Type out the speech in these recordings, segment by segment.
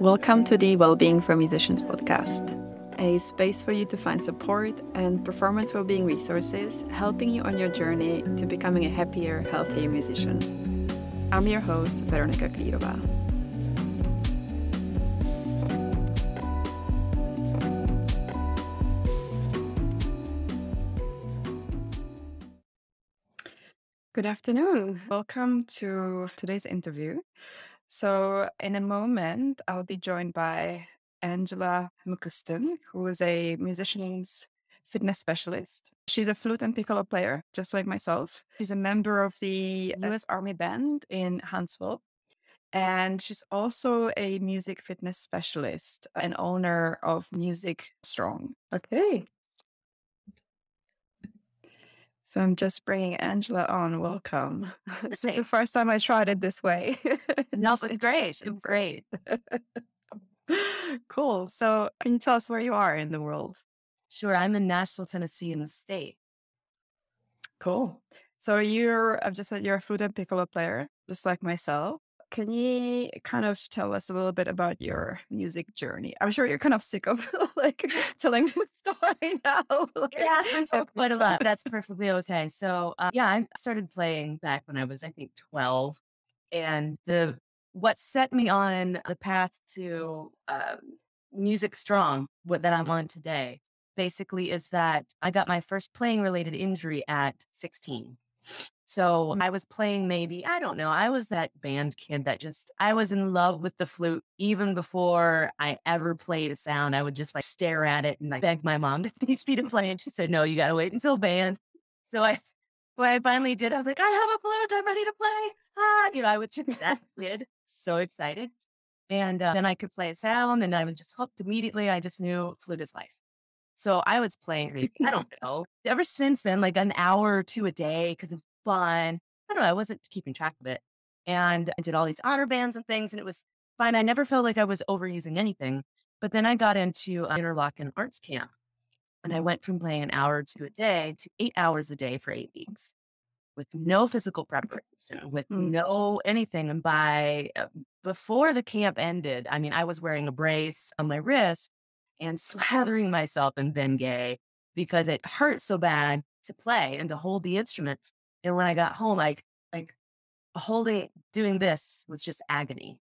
Welcome to the Wellbeing for Musicians podcast, a space for you to find support and performance well-being resources, helping you on your journey to becoming a happier, healthier musician. I'm your host, Veronika Klirova. Good afternoon. Welcome to today's interview. So, in a moment, I'll be joined by Angela McCuiston, who is a musician's fitness specialist. She's a flute and piccolo player, just like myself. She's a member of the US Army Band in Huntsville. And she's also a music fitness specialist and owner of Music Strong. Okay. So I'm just bringing Angela on. Welcome. is the first time I tried it this way. no, it's great. It was great. cool. So can you tell us where you are in the world? Sure. I'm in Nashville, Tennessee in the state. Cool. So you're, I've just said you're a flute and piccolo player, just like myself. Can you kind of tell us a little bit about your music journey? I'm sure you're kind of sick of like telling the story now. yeah, I'm told quite a lot. That's perfectly okay. So uh, yeah, I started playing back when I was, I think, 12, and the what set me on the path to um, music strong, what that I'm on today, basically is that I got my first playing related injury at 16. So I was playing maybe, I don't know, I was that band kid that just, I was in love with the flute even before I ever played a sound. I would just like stare at it and like beg my mom to teach me to play. And she said, no, you got to wait until band. So I, when I finally did, I was like, I have a flute, I'm ready to play. Ah, you know, I was just that kid, so excited. And uh, then I could play a sound and I was just hooked immediately. I just knew flute is life. So I was playing, I don't know, ever since then, like an hour or two a day, because fun. I don't know. I wasn't keeping track of it. And I did all these honor bands and things, and it was fine. I never felt like I was overusing anything. But then I got into Interlochen Arts Camp, and I went from playing an hour to a day to eight hours a day for eight weeks with no physical preparation, with mm. no anything. And by uh, before the camp ended, I mean, I was wearing a brace on my wrist and slathering myself in Bengay because it hurt so bad to play and to hold the instruments. And when I got home, like, like holding, doing this was just agony,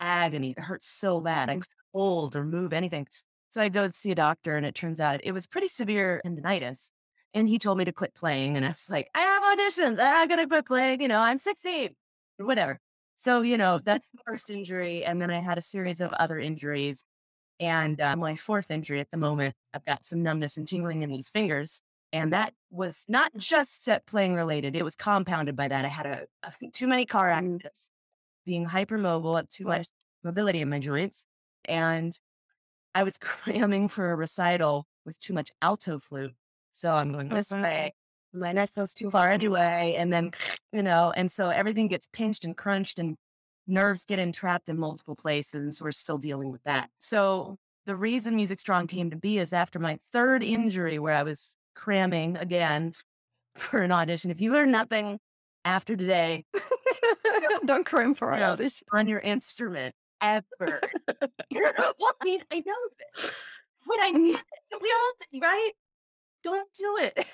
agony. It hurt so bad. I mm. couldn't hold or move anything. So I go to see a doctor and it turns out it was pretty severe tendonitis. And he told me to quit playing. And I was like, I have auditions. I'm not going to quit playing. You know, I'm 16 or whatever. So, you know, that's the first injury. And then I had a series of other injuries. And uh, my fourth injury at the moment, I've got some numbness and tingling in these fingers. And that was not just set playing related. It was compounded by that. I had a, a too many car mm. accidents, being hypermobile, too much mobility in my joints. And I was cramming for a recital with too much alto flute. So I'm going this way. My neck goes too far anyway. And then, you know, and so everything gets pinched and crunched and nerves get entrapped in multiple places. We're still dealing with that. So the reason Music Strong came to be is after my third injury, where I was cramming again for an audition. If you learn nothing after today, don't cram for an audition on your instrument ever. You're not mean, I know this. What I need, we all, right? Don't do it.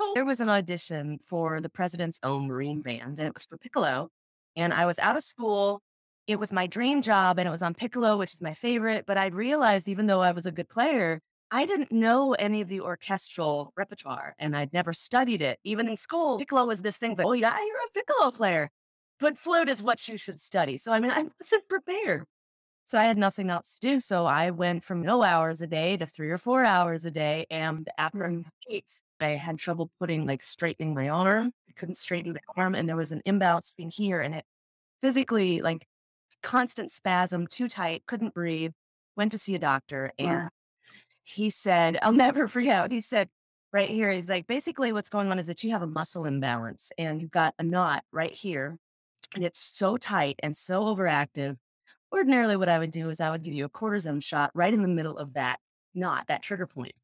Oh. there was an audition for the President's Own Marine Band, and it was for piccolo. And I was out of school. It was my dream job, and it was on piccolo, which is my favorite. But I realized, even though I was a good player, I didn't know any of the orchestral repertoire and I'd never studied it. Even in school, piccolo was this thing that, oh, yeah, you're a piccolo player, but flute is what you should study. So, I mean, I wasn't prepared. So I had nothing else to do. So I went from no hours a day to three or four hours a day. And after mm. weeks, I had trouble putting like straightening my arm. I couldn't straighten my arm. And there was an imbalance between here and it physically like constant spasm, too tight, couldn't breathe. Went to see a doctor and he said, I'll never forget. He said, right here, he's like, basically, what's going on is that you have a muscle imbalance and you've got a knot right here, and it's so tight and so overactive. Ordinarily, what I would do is I would give you a cortisone shot right in the middle of that knot, that trigger point.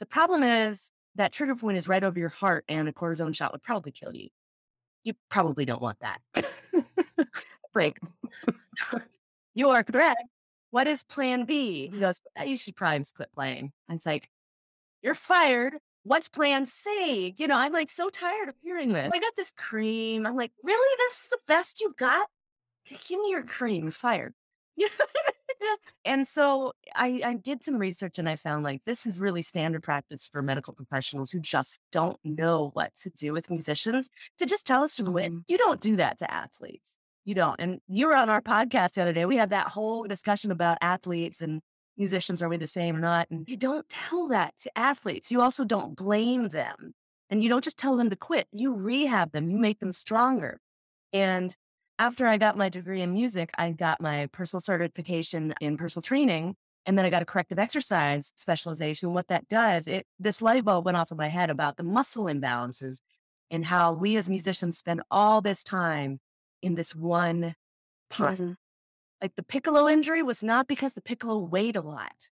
The problem is that trigger point is right over your heart, and a cortisone shot would probably kill you. You probably don't want that. Break. you are correct. What is plan B? He goes, you should probably just quit playing. And it's like, you're fired. What's plan C? You know, I'm like so tired of hearing this. I got this cream. I'm like, really? This is the best you got? Give me your cream. You're fired. and so I, I did some research and I found like this is really standard practice for medical professionals who just don't know what to do with musicians to just tell us to quit. Mm-hmm. You don't do that to athletes. You don't. And you were on our podcast the other day. We had that whole discussion about athletes and musicians. Are we the same or not? And you don't tell that to athletes. You also don't blame them. And you don't just tell them to quit. You rehab them. You make them stronger. And after I got my degree in music, I got my personal certification in personal training. And then I got a corrective exercise specialization. What that does, it this light bulb went off in my head about the muscle imbalances and how we as musicians spend all this time in this one part. Mm-hmm. Like the piccolo injury was not because the piccolo weighed a lot.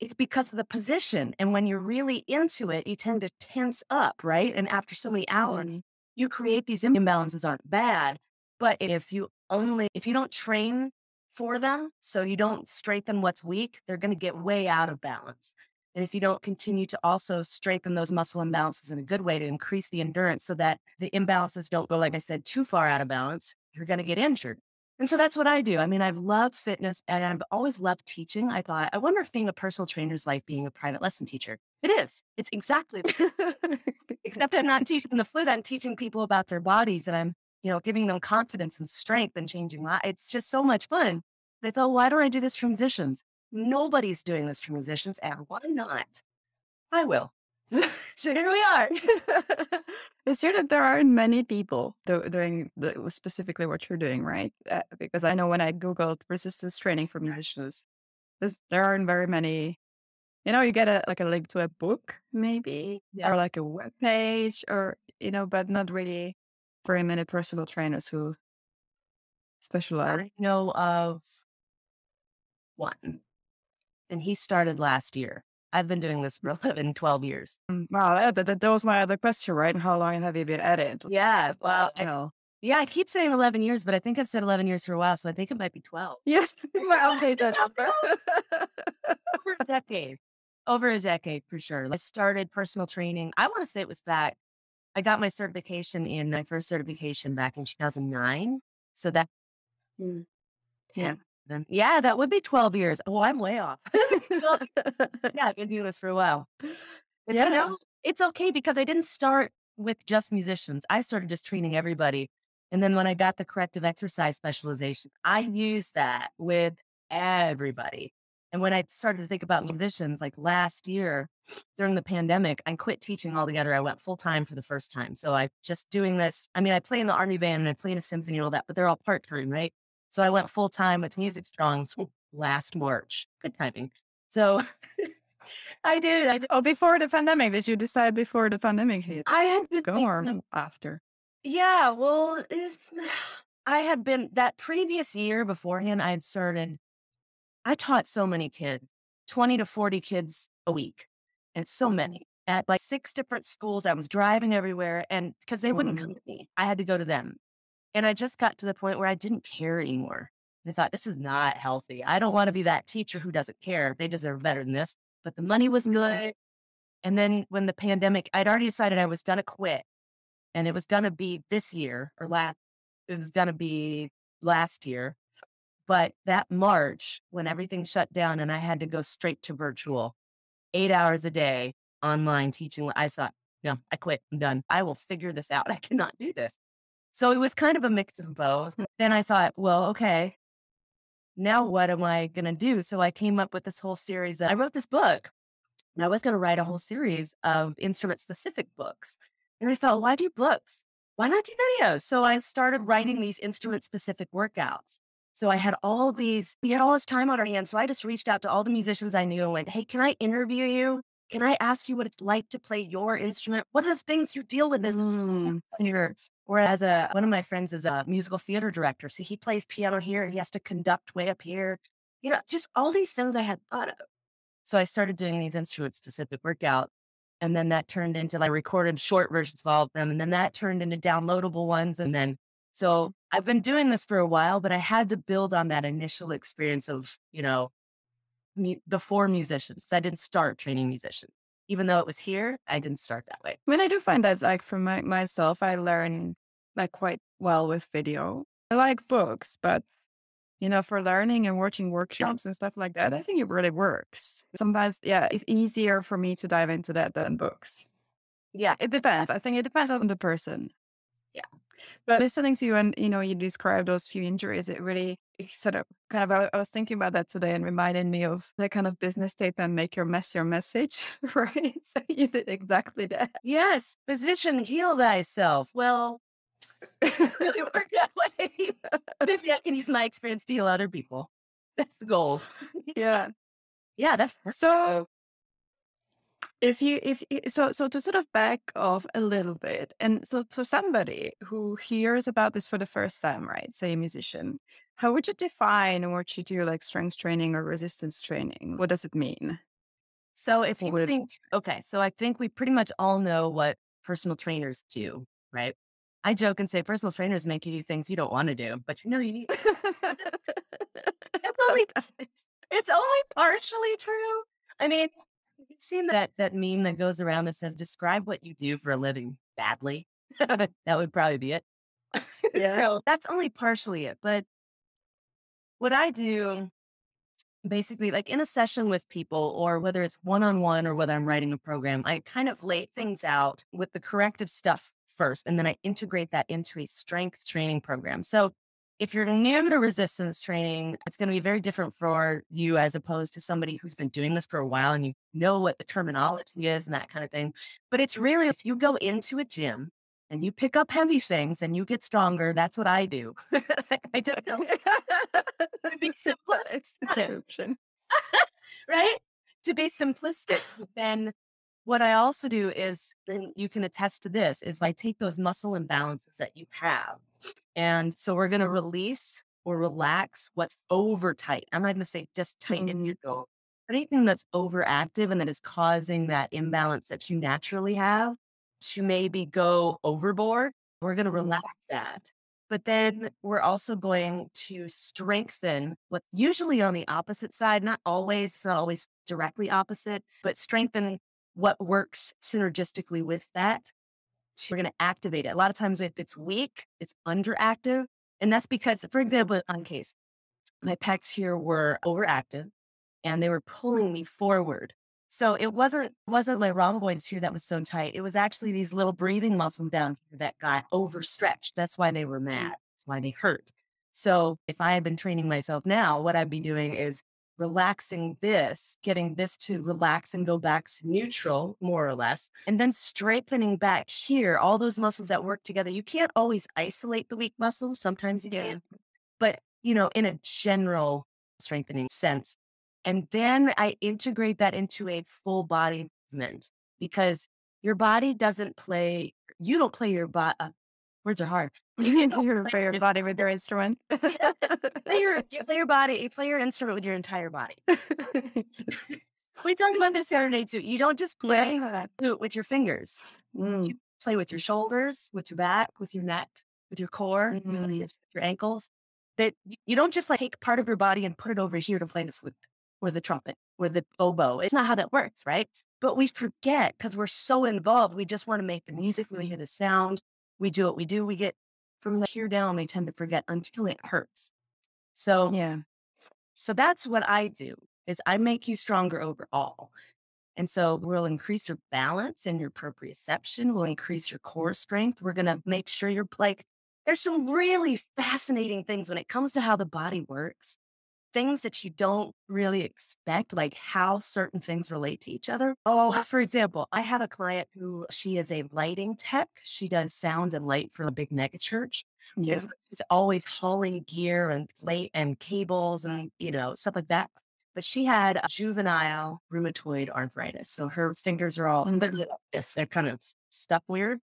It's because of the position. And when you're really into it, you tend to tense up, right? And after so many hours, mm-hmm. you create these imbalances aren't bad, but if you only, if you don't train for them, so you don't strengthen what's weak, they're going to get way out of balance. And if you don't continue to also strengthen those muscle imbalances in a good way to increase the endurance so that the imbalances don't go, like I said, too far out of balance, you're going to get injured. And so that's what I do. I mean, I've loved fitness and I've always loved teaching. I thought, I wonder if being a personal trainer is like being a private lesson teacher. It is. It's exactly, except I'm not teaching the flute. I'm teaching people about their bodies and I'm you know, giving them confidence and strength and changing lives. It's just so much fun. But I thought, why don't I do this for musicians? Nobody's doing this for musicians, and why not? I will. so here we are. it's true that there aren't many people do- doing the, specifically what you're doing, right? Uh, because I know when I Googled resistance training for musicians, there aren't very many. You know, you get a like a link to a book, maybe, yeah. or like a web page, or you know, but not really very many personal trainers who specialize. I know of one, and he started last year. I've been doing this for 11, 12 years. Mm, wow, that, that, that was my other question, right? How long have you been at it? Yeah, well, you know. Yeah, I keep saying 11 years, but I think I've said 11 years for a while, so I think it might be 12. Yes, I'll take that number. Over a decade. Over a decade, for sure. I started personal training. I want to say it was back I got my certification in my first certification back in 2009. So that, mm. yeah, then, yeah, that would be 12 years. Oh, I'm way off. yeah, I've been doing this for a while. But, yeah. You know, it's okay because I didn't start with just musicians. I started just training everybody. And then when I got the corrective exercise specialization, I used that with everybody. And when I started to think about musicians, like last year during the pandemic, I quit teaching altogether. I went full time for the first time. So I'm just doing this. I mean, I play in the army band and I play in a symphony and all that, but they're all part time, right? So I went full time with Music Strong last March. Good timing. So I did, I did. Oh, before the pandemic, did you decide before the pandemic hit? I had to go or after. Yeah, well, I had been that previous year beforehand. I had started I taught so many kids, 20 to 40 kids a week, and so many at like six different schools. I was driving everywhere, and because they wouldn't come to me, I had to go to them. And I just got to the point where I didn't care anymore. I thought, this is not healthy. I don't want to be that teacher who doesn't care. They deserve better than this. But the money was mm-hmm. good. And then when the pandemic, I'd already decided I was going to quit. And it was going to be this year or last, it was going to be last year. But that March, when everything shut down and I had to go straight to virtual, eight hours a day online teaching, I thought, no, I quit. I'm done. I will figure this out. I cannot do this. So it was kind of a mix of both. Then I thought, well, okay, now what am I going to do? So I came up with this whole series. I wrote this book and I was going to write a whole series of instrument specific books. And I thought, why do books? Why not do videos? So I started writing these instrument specific workouts. So I had all these, we had all this time on our hands. So I just reached out to all the musicians I knew and went, Hey, can I interview you? Can I ask you what it's like to play your instrument? What are the things you deal with as mm. Whereas a, one of my friends is a musical theater director. So he plays piano here and he has to conduct way up here. You know, just all these things I had thought of. So I started doing these instrument specific workouts. And then that turned into like recorded short versions of all of them. And then that turned into downloadable ones. And then so I've been doing this for a while, but I had to build on that initial experience of, you know, mu- before musicians. I didn't start training musicians. Even though it was here, I didn't start that way. I mean, I do find that like for my, myself, I learn like quite well with video. I like books, but you know, for learning and watching workshops and stuff like that, I think it really works. Sometimes, yeah, it's easier for me to dive into that than books. Yeah. It depends. I think it depends on the person. Yeah. But listening to you and, you know, you describe those few injuries, it really sort of kind of, I, was thinking about that today and reminded me of the kind of business statement, make your mess your message, right? So you did exactly that. Yes. Physician, heal thyself. Well, really work that way. Maybe I can use my experience to heal other people. That's the goal. yeah. Yeah, that's So if you if so so to sort of back off a little bit and so for somebody who hears about this for the first time right say a musician how would you define what you do like strength training or resistance training what does it mean So if you Would- think, okay, so I think we pretty much all know what personal trainers do, right? I joke and say personal trainers make you do things you don't want to do, but you know you need. It's only it's only partially true. I mean, have you seen that that meme that goes around that says describe what you do for a living badly? that would probably be it. Yeah. so that's only partially it. But what I do basically like in a session with people or whether it's one-on-one or whether I'm writing a program, I kind of lay things out with the corrective stuff first and then I integrate that into a strength training program. So if you're new to resistance training, it's going to be very different for you as opposed to somebody who's been doing this for a while and you know what the terminology is and that kind of thing. But it's really if you go into a gym and you pick up heavy things and you get stronger, that's what I do. I don't know. To be description right? To be simplistic, then what I also do is, and you can attest to this, is I take those muscle imbalances that you have. And so we're going to release or relax what's over tight. I'm not going to say just tight and neutral. Mm-hmm. Anything that's overactive and that is causing that imbalance that you naturally have to maybe go overboard, we're going to mm-hmm. relax that. But then we're also going to strengthen what's usually on the opposite side, not always, it's not always directly opposite, but strengthen what works synergistically with that. We're going to activate it. A lot of times, if it's weak, it's underactive. And that's because, for example, in on case, my pecs here were overactive and they were pulling me forward. So it wasn't wasn't my rhomboids here that was so tight. It was actually these little breathing muscles down here that got overstretched. That's why they were mm. mad. That's why they hurt. So if I had been training myself now, what I'd be doing is relaxing this, getting this to relax and go back to neutral, more or less, and then strengthening back here, all those muscles that work together. You can't always isolate the weak muscles. Sometimes you can, but you know, in a general strengthening sense. And then I integrate that into a full body movement because your body doesn't play, you don't play your body. Uh, words are hard. you repair your body with your instrument play your, you play your body, you play your instrument with your entire body. we talked about this the other day too. You don't just play with your fingers. Mm. You play with your shoulders, with your back, with your neck, with your core, Mhm. with your ankles. That you don't just like take part of your body and put it over here to play the flute or the trumpet or the oboe. It's not how that works, right? But we forget because we're so involved. We just want to make the music. We hear mm-hmm. the sound. We do what we do. We get from the here down. We tend to forget until it hurts. So yeah so that's what I do is I make you stronger overall. And so we'll increase your balance and your proprioception. We'll increase your core strength. We're going to make sure you're like, there's some really fascinating things when it comes to how the body works, things that you don't really expect, like how certain things relate to each other. Oh, for example, I have a client who she is a lighting tech. She does sound and light for a big mega church. yeah It's, it's always hauling gear and plate and cables and you know stuff like that. But she had a juvenile rheumatoid arthritis, so her fingers are all this. They're kind of stuck weird.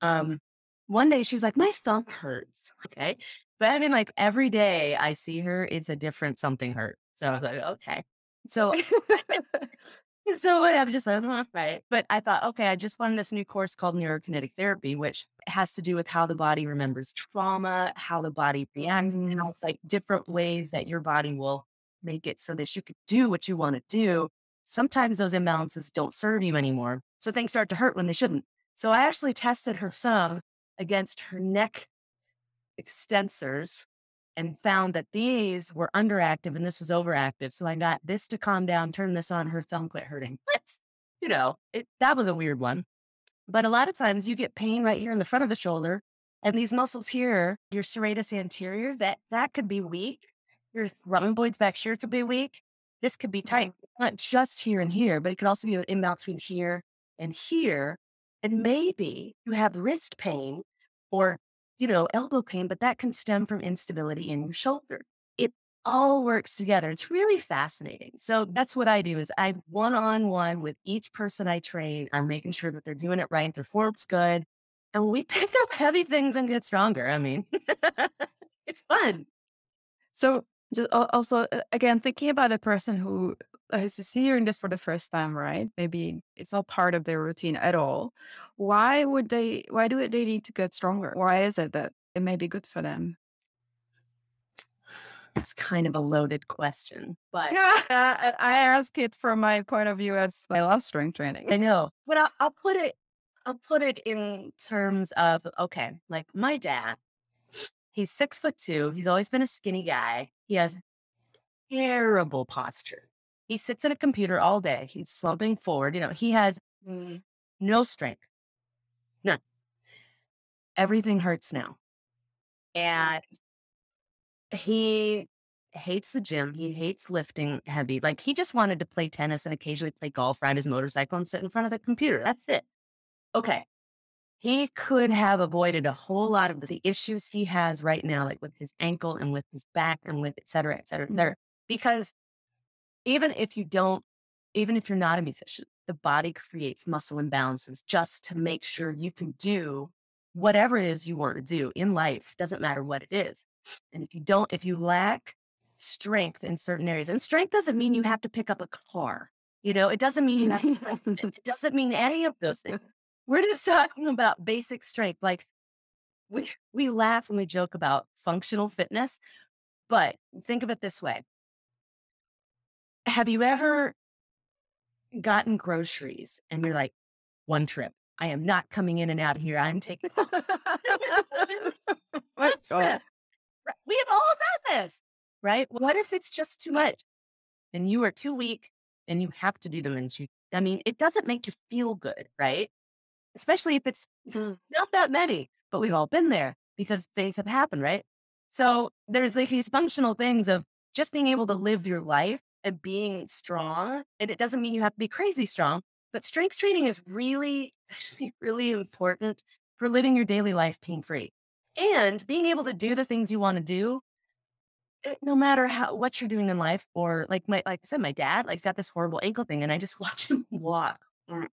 Um, one day she was like, "My thumb hurts." Okay, but I mean, like every day I see her, it's a different something hurt. So I was like, "Okay." So so what I'm just like, "Oh, right. But I thought, okay, I just learned this new course called neurokinetic therapy, which has to do with how the body remembers trauma, how the body reacts, and how mm. like different ways that your body will make it so that you could do what you want to do, sometimes those imbalances don't serve you anymore. So things start to hurt when they shouldn't. So I actually tested her thumb against her neck extensors and mm. found that these were underactive and this was overactive. So I got this to calm down, turn this on, her thumb quit hurting. you know, it, that was a weird one. But a lot of times you get pain right here in the front of the shoulder. And these muscles here, your serratus anterior, that that could be weak. Your rhomboids back here could be weak. This could be tight, mm-hmm. not just here and here, but it could also be an imbalance between here and here. And maybe you have wrist pain or you know, elbow pain, but that can stem from instability in your shoulder. It all works together. It's really fascinating. So that's what I do is I one on one with each person I train. I'm making sure that they're doing it right. Their form's good. And we pick up heavy things and get stronger. I mean, it's fun. So just also uh, again thinking about a person who Uh, is hearing this for the first time, right? Maybe it's not part of their routine at all. Why would they? Why do they need to get stronger? Why is it that it may be good for them? It's kind of a loaded question, but yeah, I ask it from my point of view as I love strength training. I know, but I'll, I'll put it. I'll put it in terms of okay, like my dad. He's six foot two. He's always been a skinny guy. He has terrible posture. He sits at a computer all day. He's slumping forward. You know, he has mm. no strength. None. Everything hurts now. And he hates the gym. He hates lifting heavy. Like he just wanted to play tennis and occasionally play golf, ride his motorcycle, and sit in front of the computer. That's it. Okay. He could have avoided a whole lot of the issues he has right now, like with his ankle and with his back and with et cetera, et cetera, et cetera. Because even if you don't, even if you're not a musician, the body creates muscle imbalances just to make sure you can do whatever it is you want to do in life. Doesn't matter what it is. And if you don't, if you lack strength in certain areas, and strength doesn't mean you have to pick up a car. You know, it doesn't mean it doesn't mean any of those things. We're just talking about basic strength. Like we we laugh and we joke about functional fitness, but think of it this way. Have you ever gotten groceries and you're like, one trip. I am not coming in and out here. I'm taking. we have all done this, right? What if it's just too much and you are too weak and you have to do them? And you, I mean, it doesn't make you feel good, right? Especially if it's mm. not that many, but we've all been there because things have happened, right? So there's like these functional things of just being able to live your life and being strong. And it doesn't mean you have to be crazy strong, but strength training is really, actually, really important for living your daily life pain free and being able to do the things you want to do. Eh, no matter how what you're doing in life, or like my like I said, my dad like he's got this horrible ankle thing, and I just watch him walk.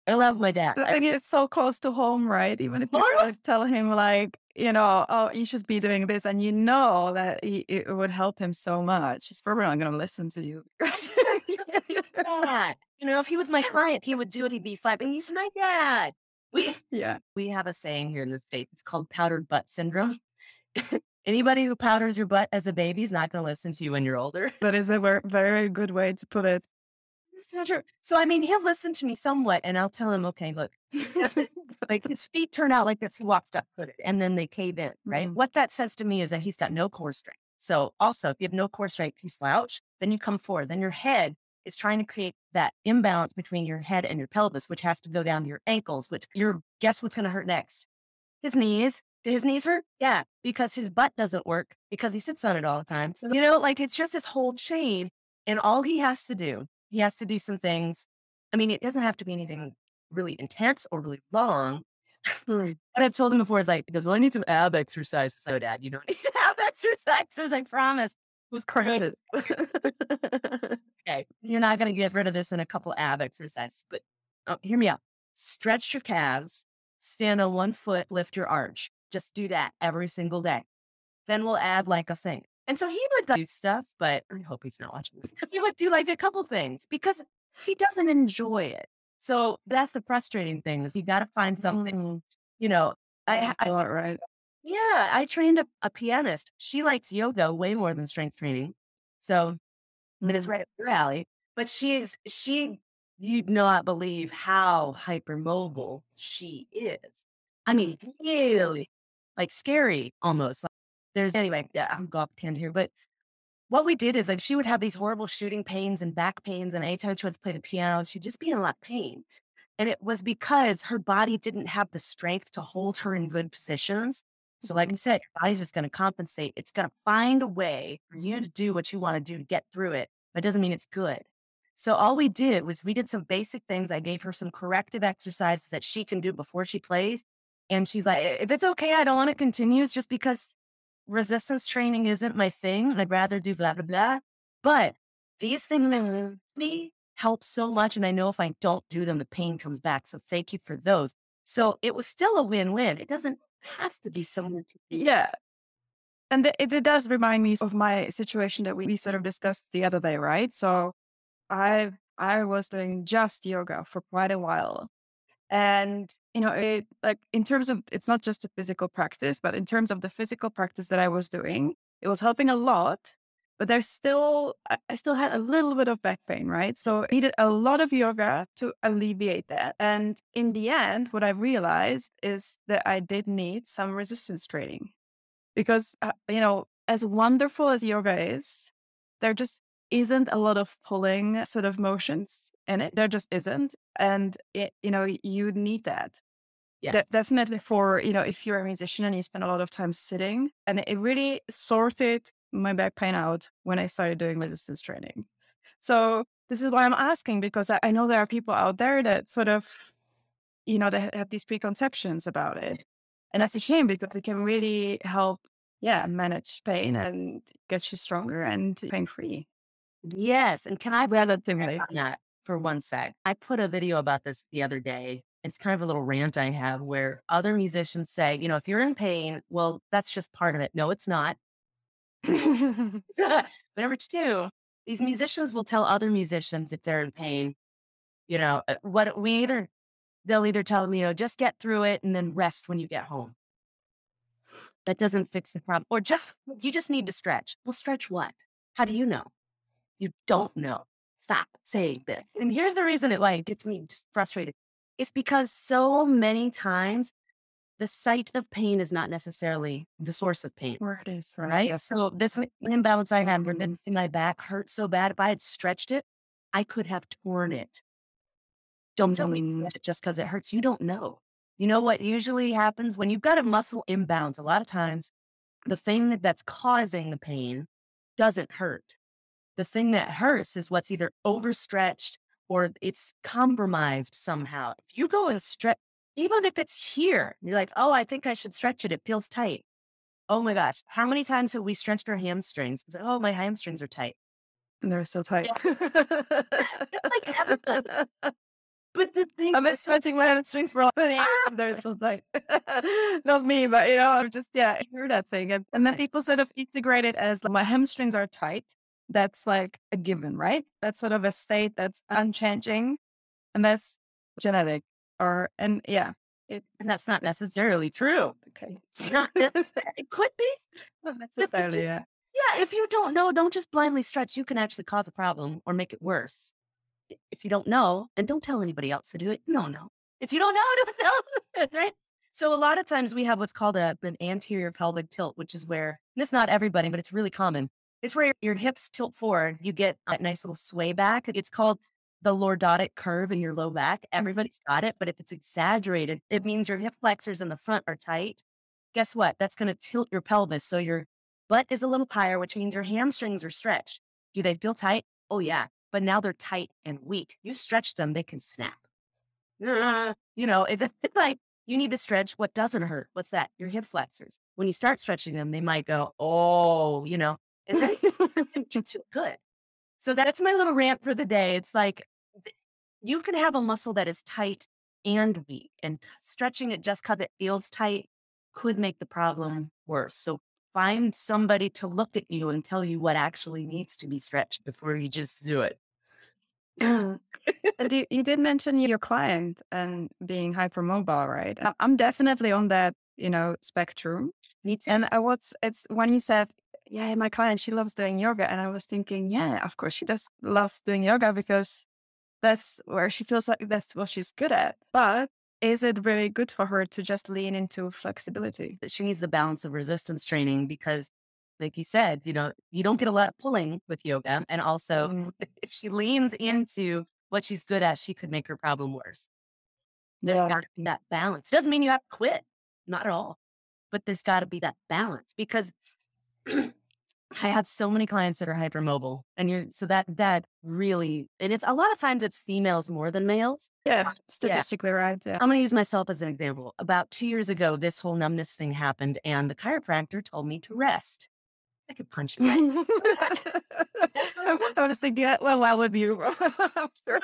I love my dad. Mean, it's so close to home, right? Even if you tell him like, you know, oh, oh, you should be doing this, and you know that he, it would help him so much. He's probably not going to listen to you. You know, if he was my client, he would do it. He'd be fine. But he's my dad. We yeah. We have a saying here in the states. It's called powdered butt syndrome. Anybody who powders your butt as a baby is not going to listen to you when you're older. That is a very good way to put it. Not true. So I mean, he'll listen to me somewhat, and I'll tell him, okay, look, like his feet turn out like this. He walks up footed, and then they cave in. Right. Mm-hmm. What that says to me is that he's got no core strength. So also, if you have no core strength, you slouch, then you come forward. Then your head is trying to create that imbalance between your head and your pelvis, which has to go down to your ankles, which your guess what's going to hurt next? His knees. Do his knees hurt? Yeah, because his butt doesn't work because he sits on it all the time. So, you know, like it's just this whole chain. And all he has to do, he has to do some things. I mean, it doesn't have to be anything really intense or really long. Hmm. but I've told him before, it's like, because well, I need some ab exercises. So, Dad, you don't need ab exercises, I promise. It was crazy. okay. You're not going to get rid of this in a couple ab exercises, but oh, hear me out. Stretch your calves, stand on one foot, lift your arch. Just do that every single day. Then we'll add like a thing. And so he would do stuff, but I hope he's not watching this. He would do like a couple things because he doesn't enjoy it. So that's the frustrating thing is you got to find something, mm. you know, I, I, I right. Yeah, I trained a, a pianist. She likes yoga way more than strength training. So and it's Mm. right up your alley. But she's she you'd not believe how hypermobile she is. I mean, really like scary almost. There's anyway, yeah, I'm going off tangent here, but what we did is like she would have these horrible shooting pains and back pains, and anytime she went to play the piano, she'd just be in a lot of pain. And it was because her body didn't have the strength to hold her in good positions. So, like mm-hmm. I said, your body's just going to compensate. It's going to find a way for you to do what you want to do to get through it. But it doesn't mean it's good. So, all we did was we did some basic things. I gave her some corrective exercises that she can do before she plays. And she's like, if it's okay, I don't want to continue. It's just because resistance training isn't my thing. I'd rather do blah, blah, blah. But these things make me help so much. And I know if I don't do them, the pain comes back. So thank you for those. So it was still a win win. It doesn't have to be someone. Yeah. And it, it does remind me of my situation that we, we sort of discussed the other day, right? So I I was doing just yoga for quite a while. And you know, it like in terms of it's not just a physical practice, but in terms of the physical practice that I was doing, it was helping a lot. But there's still I still had a little bit of back pain, right? So I needed a lot of yoga to alleviate that. And in the end, what I realized is that I did need some resistance training because uh, you know as wonderful as yoga is there just isn't a lot of pulling sort of motions in it there just isn't and it, you know you need that Yeah. De- definitely for you know if you're a musician and you spend a lot of time sitting and it really sorted my back pain out when i started doing resistance training so this is why i'm asking because i, I know there are people out there that sort of you know they have these preconceptions about it and that's a shame because it can really help, yeah, manage pain and get you stronger and pain free. Yes. And can I Relatively. on that for one sec? I put a video about this the other day. It's kind of a little rant I have where other musicians say, you know, if you're in pain, well, that's just part of it. No, it's not. but number two, these musicians will tell other musicians if they're in pain, you know, uh, what we either, they'll either tell them, you know, just get through it and then rest when you get home. That doesn't fix the problem. Or just, you just need to stretch. Well, stretch what? How do you know? You don't know. Stop saying this. And here's the reason it like gets me frustrated. It's because so many times the site of pain is not necessarily the source of pain. Where it is, right? Right. Yes. So this imbalance I had where this mm-hmm. my back hurt so bad. If I had stretched it, I could have torn it. Don't tell me it just because it hurts. You don't know. You know what usually happens when you've got a muscle imbalance? A lot of times, the thing that- that's causing the pain doesn't hurt. The thing that hurts is what's either overstretched or it's compromised somehow. If you go and stretch, even if it's here, you're like, oh, I think I should stretch it. It feels tight. Oh my gosh. How many times have we stretched our hamstrings? It's like, oh, my hamstrings are tight. And they're so tight. Like everybody. But the thing I've been stretching my hamstrings for like ah! they're so tight. Not me, but you know, I'm just yeah, I hear that thing. And, and then people sort of integrate it as like, my hamstrings are tight. That's like a given, right? That's sort of a state that's unchanging. And that's genetic. Or and yeah. It and that's not necessarily true. okay. Not necessarily. It could be. Not necessarily, yeah. Yeah, if you don't know, don't just blindly stretch. You can actually cause a problem or make it worse. If you don't know, and don't tell anybody else to do it, no, no. If you don't know, don't tell. Right. So a lot of times we have what's called a, an anterior pelvic tilt, which is where, and it's not everybody, but it's really common. It's where your, hips tilt forward. You get that nice little sway back. It's called the lordotic curve in your low back. Everybody's got it, but if it's exaggerated, it means your hip flexors in the front are tight. Guess what? That's going to tilt your pelvis. So your butt is a little higher, which means your hamstrings are stretched. Do they feel tight? Oh, yeah. But now they're tight and weak. You stretch them, they can snap. Uh, You know, it's like you need to stretch what doesn't hurt. What's that? Your hip flexors. When you start stretching them, they might go, oh, you know, and then it's good. So that's my little rant for the day. It's like you can have a muscle that is tight and weak, and t- stretching it just because it feels tight could make the problem worse. So find somebody to look at you and tell you what actually needs to be stretched before you just do it. Uh, and you, you did mention your client and being hypermobile, right? I'm definitely on that, you know, spectrum. Me too. And I was, it's when you said yeah, my client, she loves doing yoga. And I was thinking, yeah, of course she does loves doing yoga because that's where she feels like that's what she's good at. But is it really good for her to just lean into flexibility? She needs the balance of resistance training because, like you said, you know, you don't get a lot of pulling with yoga. And also, mm. if she leans into what she's good at, she could make her problem worse. There's yeah. got to be that balance. Doesn't mean you have to quit, not at all. But there's got to be that balance because I have so many clients that are hypermobile, and you're so that that really, and it's a lot of times it's females more than males. Yeah, uh, statistically yeah. right. Yeah. I'm going to use myself as an example. About two years ago, this whole numbness thing happened, and the chiropractor told me to rest. I could punch you. Right? I was thinking, well, why would you? sure.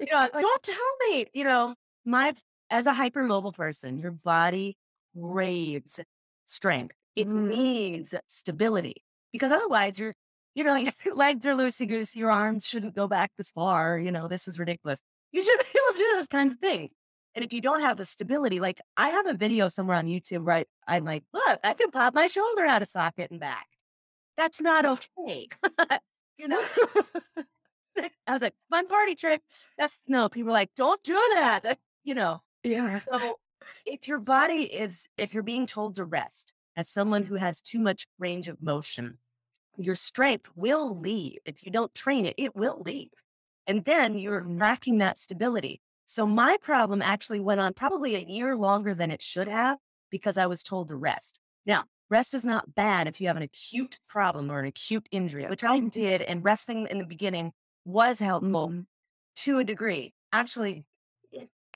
you know, don't tell me. You know, my as a hypermobile person, your body craves strength. It mm. needs stability because otherwise you're, you know, your legs are loosey goosey, your arms shouldn't go back this far. You know, this is ridiculous. You should be able to do those kinds of things. And if you don't have the stability, like I have a video somewhere on YouTube, right? I'm like, look, I can pop my shoulder out of socket and back. That's not okay. you know? I was like, fun party trick. That's no, people are like, don't do that. You know. Yeah. So if your body is, if you're being told to rest as someone who has too much range of motion, your strength will leave. If you don't train it, it will leave. And then you're lacking that stability. So my problem actually went on probably a year longer than it should have because I was told to rest. Now, rest is not bad if you have an acute problem or an acute injury, which I did. And resting in the beginning was helpful mm-hmm. to a degree. Actually,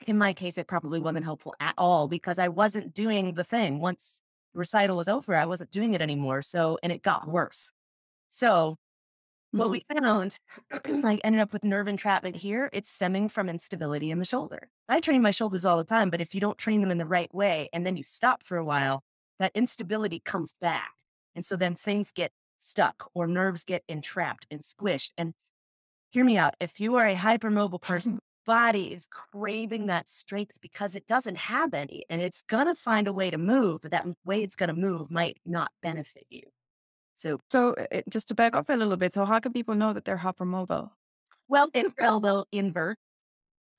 in my case, it probably wasn't helpful at all because I wasn't doing the thing. Once recital was over, I wasn't doing it anymore. So, and it got worse. So, what mm-hmm. we found, I ended up with nerve entrapment here. It's stemming from instability in the shoulder. I train my shoulders all the time, but if you don't train them in the right way and then you stop for a while, that instability comes back. And so then things get stuck or nerves get entrapped and squished. And hear me out. If you are a hypermobile person, body is craving that strength because it doesn't have any and it's going to find a way to move, but that way it's going to move might not benefit you. So, so it, just to back off a little bit, so how can people know that they're hypermobile? Well, in elbow invert,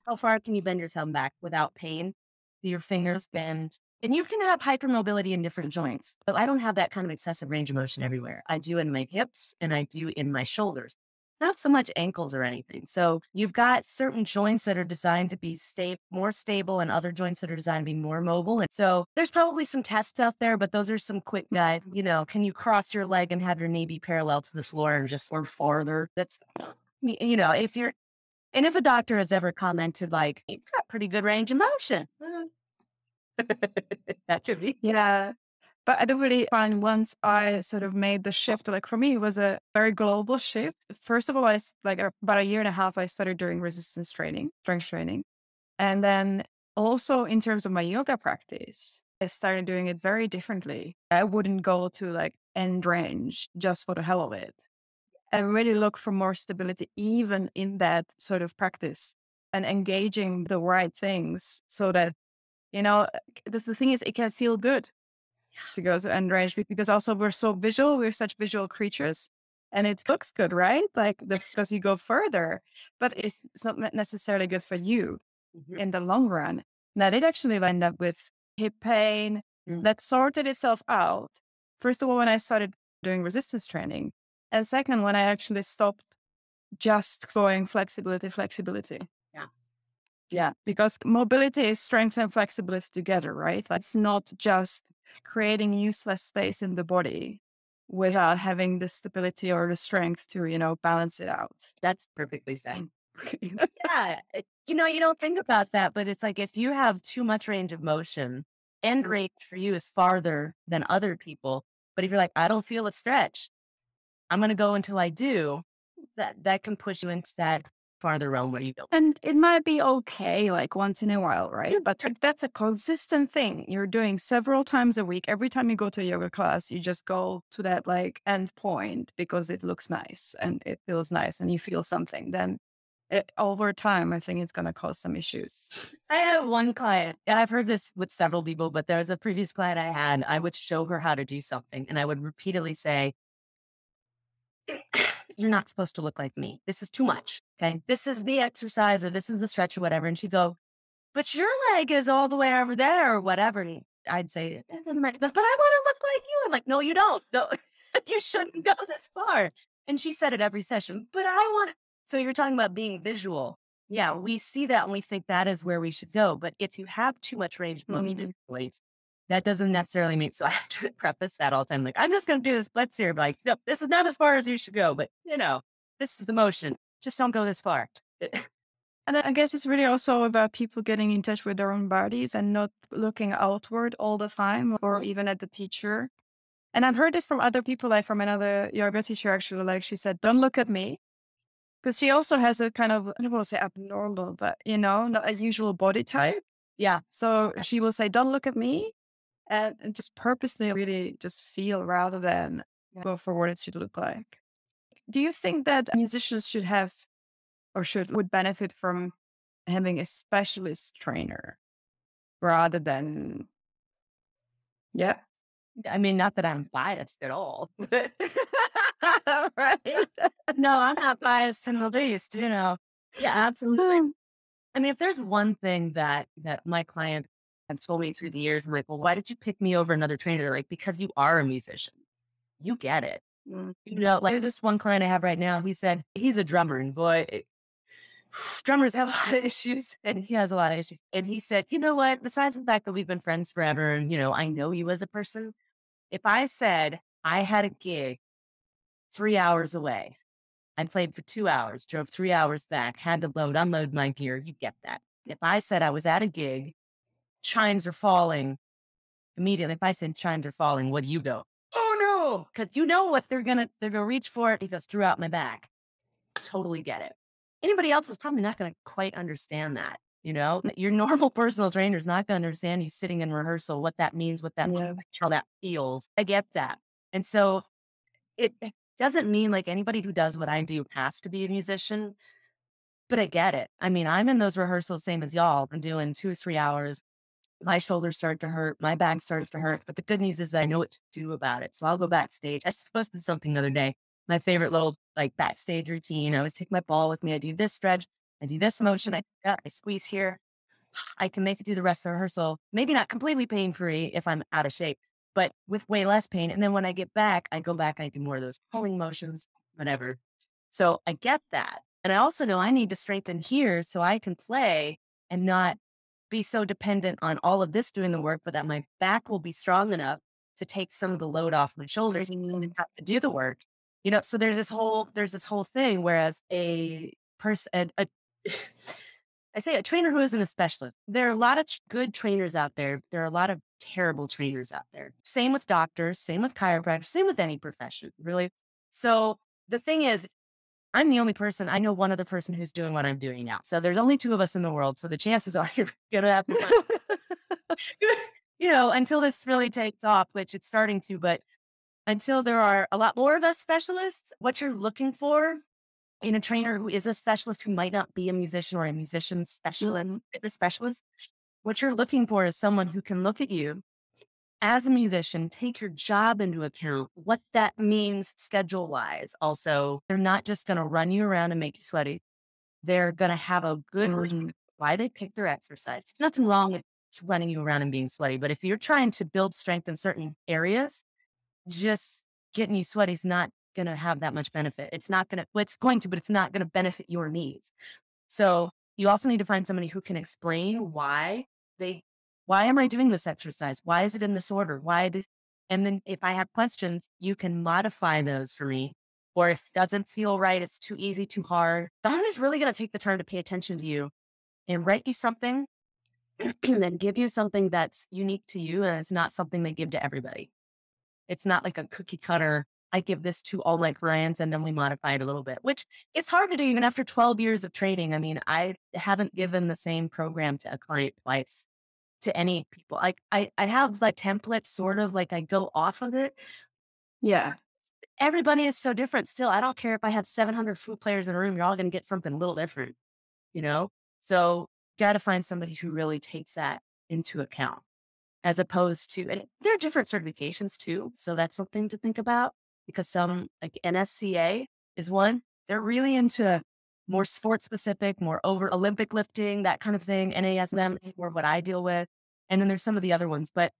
how far can you bend your thumb back without pain? Do your fingers bend? And you can have hypermobility in different joints, but I don't have that kind of excessive range of motion everywhere. I do in my hips and I do in my shoulders not so much ankles or anything. So you've got certain joints that are designed to be sta- more stable and other joints that are designed to be more mobile. And so there's probably some tests out there, but those are some quick mm. guide. You know, can you cross your leg and have your knee be parallel to the floor and just or farther? That's, you know, if you're, and if a doctor has ever commented like, you've got pretty good range of motion. that could be. Yeah. But I don't really find once I sort of made the shift, like for me, it was a very global shift. First of all, I like about a year and a half, I started doing resistance training, strength training. And then also in terms of my yoga practice, I started doing it very differently. I wouldn't go to like end range just for the hell of it. I really look for more stability, even in that sort of practice and engaging the right things so that, you know, uh, the, the thing is, it can feel good to go to end range because also we're so visual, we're such visual creatures. And it looks good, right? Like because you go further, but it's, it's not necessarily good for you mm-hmm. in the long run. Now, it actually end up with hip pain mm-hmm. that sorted itself out. First of all, when I started doing resistance training, and second, when I actually stopped just going flexibility, flexibility. Yeah. Yeah. Because mobility is strength and flexibility together, right? It's not just creating useless space in the body without having the stability or the strength to, you know, balance it out. That's perfectly said. yeah. You know, you don't think about that, but it's like if you have too much range of motion, end range for you is farther than other people. But if you're like, I don't feel a stretch, I'm going to go until I do, that, that can push you into that farther realm where you don't. And it might be okay like once in a while, right? But if that's a consistent thing you're doing several times a week, every time you go to a yoga class, you just go to that like end point because it looks nice and it feels nice and you feel something, then it, over time, I think it's going to cause some issues. I have one client, and I've heard this with several people, but there was a previous client I had. I would show her how to do something, and I would repeatedly say, you're not supposed to look like me. This is too much. Okay. This is the exercise or this is the stretch or whatever. And she'd go, but your leg is all the way over there or whatever. And I'd say, matter. But I want to look like you. I'm like, no, you don't. No, you shouldn't go this far. And she said it every session, but I want. So you're talking about being visual. Yeah, we see that and we think that is where we should go. But if you have too much range of motion, mm-hmm. that doesn't necessarily mean. So I have to preface that all the time. Like, I'm just going to do this blitz here. Like, no, this is not as far as you should go. But, you know, this is the motion. Just don't go this far. And I guess it's really also about people getting in touch with their own bodies and not looking outward all the time or even at the teacher. And I've heard this from other people, like from another yoga teacher, actually. Like she said, don't look at me. Because she also has a kind of, I don't want to say abnormal, but you know, not a usual body type. Yeah. So she will say, don't look at me. And, and just purposely really just feel rather than yeah. go for what it should look like. Do you think that musicians should have or should would benefit from having a specialist trainer rather than yeah. I mean not that i'm biased at all right? No i'm not biased in the least you know. Yeah absolutely. Hmm. i mean if there's one thing that that my client have told me through the years i'm like well why did you pick me over another trainer? They're like because you are a musician. You get it. Mm, you know like this one client i have right now he said he's a drummer and boy it, drummers have a lot of issues and he has a lot of issues. And he said, you know what? Besides the fact that we've been friends forever and, you know, I know you as a person, if I said I had a gig three hours away, I played for two hours, drove three hours back, had to load, unload my gear, you get that. If I said I was at a gig, chimes are falling immediately. If I said chimes are falling, what do you go? Oh because you know what they're gonna they're gonna reach for it. He goes throughout my back. Totally get it anybody else is probably not to quite understand that. You know, mm. your normal personal trainer is not to understand you sitting in rehearsal, what that means, what that yeah. how that feels. I get that. And so it doesn't mean like anybody who does what I do has to be a musician, but I get it. I mean, I'm in those rehearsals, same as y'all. I'm doing two or three hours. My shoulders start to hurt. My back starts to hurt. But the good news is I know what to do about it. So I'll go backstage. I posted something the other day my favorite little like backstage routine. I always take my ball with me. I do this stretch. I do this motion. I, I squeeze here. I can make it do the rest of the rehearsal. Maybe not completely pain free if I'm out of shape, but with way less pain. And then when I get back, I go back and I do more of those pulling motions, whatever. So I get that. And I also know I need to strengthen here so I can play and not be so dependent on all of this doing the work, but that my back will be strong enough to take some of the load off my shoulders and have to do the work you know so there's this whole there's this whole thing whereas a person a, I say a trainer who isn't a specialist. There are a lot of good trainers out there. There are a lot of terrible trainers out there. Same with doctors, same with chiropractors, same with any profession, really. So the thing is, I'm the only person, I know one other person who's doing what I'm doing now. So there's only two of us in the world. So the chances are you're going to have to, you know, until this really takes off, which it's starting to, but until there are a lot more of us specialists, what you're looking for in a trainer who is a specialist who might not be a musician or a musician specialist, fitness specialist, what you're looking for is someone who can look at you as a musician, take your job into account, what that means schedule wise. Also, they're not just going to run you around and make you sweaty. They're going to have a good mm-hmm. reason why they pick their exercise. There's nothing wrong with running you around and being sweaty, but if you're trying to build strength in certain areas, just getting you sweaty is not going to have that much benefit. It's not going to, well, it's going to, but it's not going to benefit your needs. So you also need to find somebody who can explain why they, why am I doing this exercise? Why is it in this order? Why did, and then if I have questions, you can modify those for me. Or if it doesn't feel right, it's too easy, too hard. Someone is really going to take the time to pay attention to you and write you something and then give you something that's unique to you and it's not something they give to everybody. It's not like a cookie cutter. I give this to all my clients and then we modify it a little bit, which it's hard to do even after 12 years of training. I mean, I haven't given the same program to a client twice to any people. Like I, I have like templates sort of like I go off of it. Yeah. Everybody is so different still. I don't care if I have 700 flute players in a room, you're all going to get something a little different, you know? So got to find somebody who really takes that into account as opposed to, and there are different certifications too. So that's something to think about because some like NSCA is one. They're really into more sports specific, more over Olympic lifting, that kind of thing. NASM, mm-hmm. or what I deal with. And then there's some of the other ones, but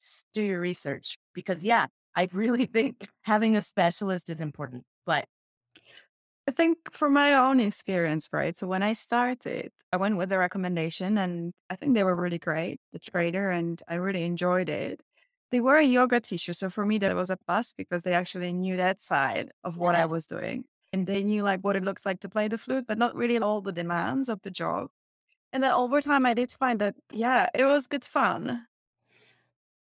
just do your research because yeah, I really think having a specialist is important. But I think from my own experience, right? So when I started, I went with a recommendation and I think they were really great, the trader, and I really enjoyed it. They were a yoga teacher. So for me, that was a plus because they actually knew that side of what I was doing. And they knew like what it looks like to play the flute, but not really all the demands of the job. And then over time, I did find that, yeah, it was good fun.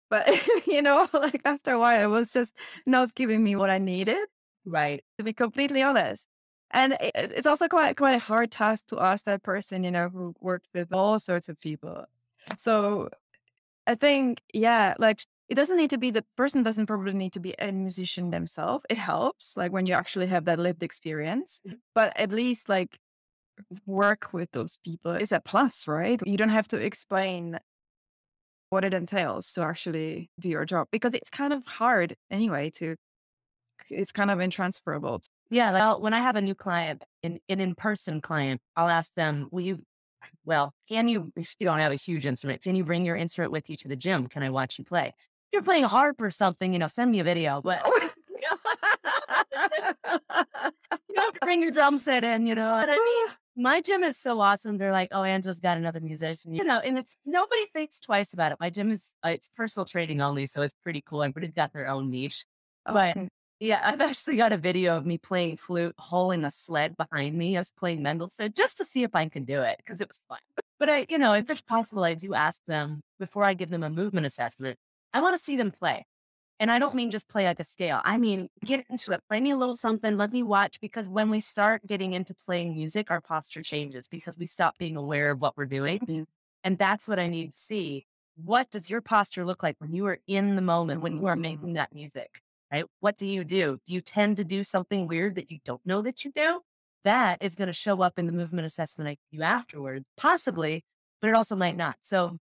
But, you know, like after a while, it was just not giving me what I needed, right. to be completely honest. And it, it's also quite quite a hard task to ask that person, you know, who worked with all sorts of people. So I think, yeah, like it doesn't need to be the person doesn't probably need to be a musician themselves. It helps, like when you actually have that lived experience. Mhm. But at least like work with those people is a plus, right? You don't have to explain what it entails to actually do your job because it's kind of hard anyway to it's kind of intransferable. Yeah, like I'll, when I have a new client, an, an in-person client, I'll ask them, will you, well, can you, if you don't have a huge instrument, can you bring your instrument with you to the gym? Can I watch you play? You're playing harp or something, you know, send me a video, but you have to bring your drum set in, you know. And I mean, my gym is so awesome. They're like, oh, Angela's got another musician, you know, and it's nobody thinks twice about it. My gym is, uh, it's personal training only, so it's pretty cool. Everybody's got their own niche. But yeah, I've actually got a video of me playing flute, hauling a sled behind me. I was playing Mendelssohn just to see if I can do it because it was fun. But I, you know, if it's possible, I do ask them before I give them a movement assessment. I want to see them play. And I don't mean just play like a scale. I mean, get into it. Play me a little something. Let me watch because when we start getting into playing music, our posture changes because we stop being aware of what we're doing. Yeah. And that's what I need to see. What does your posture look like when you are in the moment, when you are mm-hmm. making that music? Right? What do you do? Do you tend to do something weird that you don't know that you do? That is going to show up in the movement assessment I give you afterwards, possibly, but it also might not. So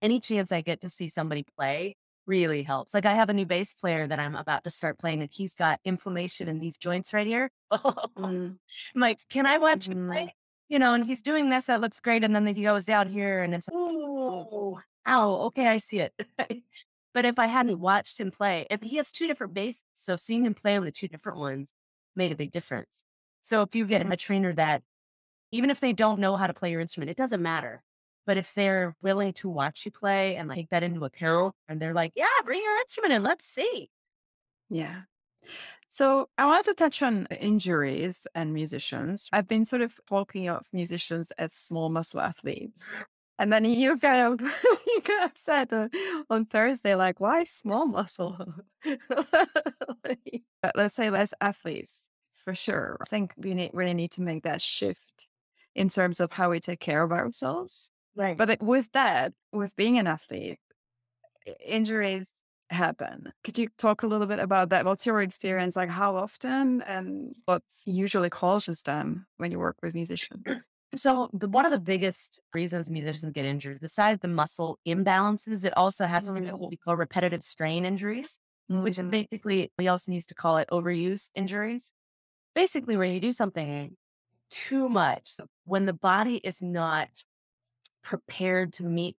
any chance I get to see somebody play really helps. Like I have a new bass player that I'm about to start playing, and he's got inflammation in these joints right here. Mm, I'm like, can I watch play? You know, and he's doing this. That looks great. And then he goes down here and it's, oh, ow, okay, I see it. but if I hadn't watched him play, if he has two different basses, so seeing him play on the two different ones made a big difference. So if you get a trainer that, even if they don't know how to play your instrument, it doesn't matter. But if they're willing to watch you play and like take that into account and they're like, yeah, bring your instrument and let's see. Yeah. So I wanted to touch on injuries and musicians. I've been sort of talking of musicians as small muscle athletes. And then you kind of you kind of said uh, on Thursday, like, why small muscle? But let's say less athletes for sure. I think we need, really need to make that shift in terms of how we take care of ourselves. Right. But it- with that, with being an athlete, injuries happen. Could you talk a little bit about that? What's your experience? Like how often and what usually causes them when you work with musicians? So the, one of the biggest reasons musicians get injured, besides the muscle imbalances, it also has to do with what we call repetitive strain injuries, which is Mhm. basically we also used to call it overuse injuries. Basically, where you do something too much when the body is not prepared to meet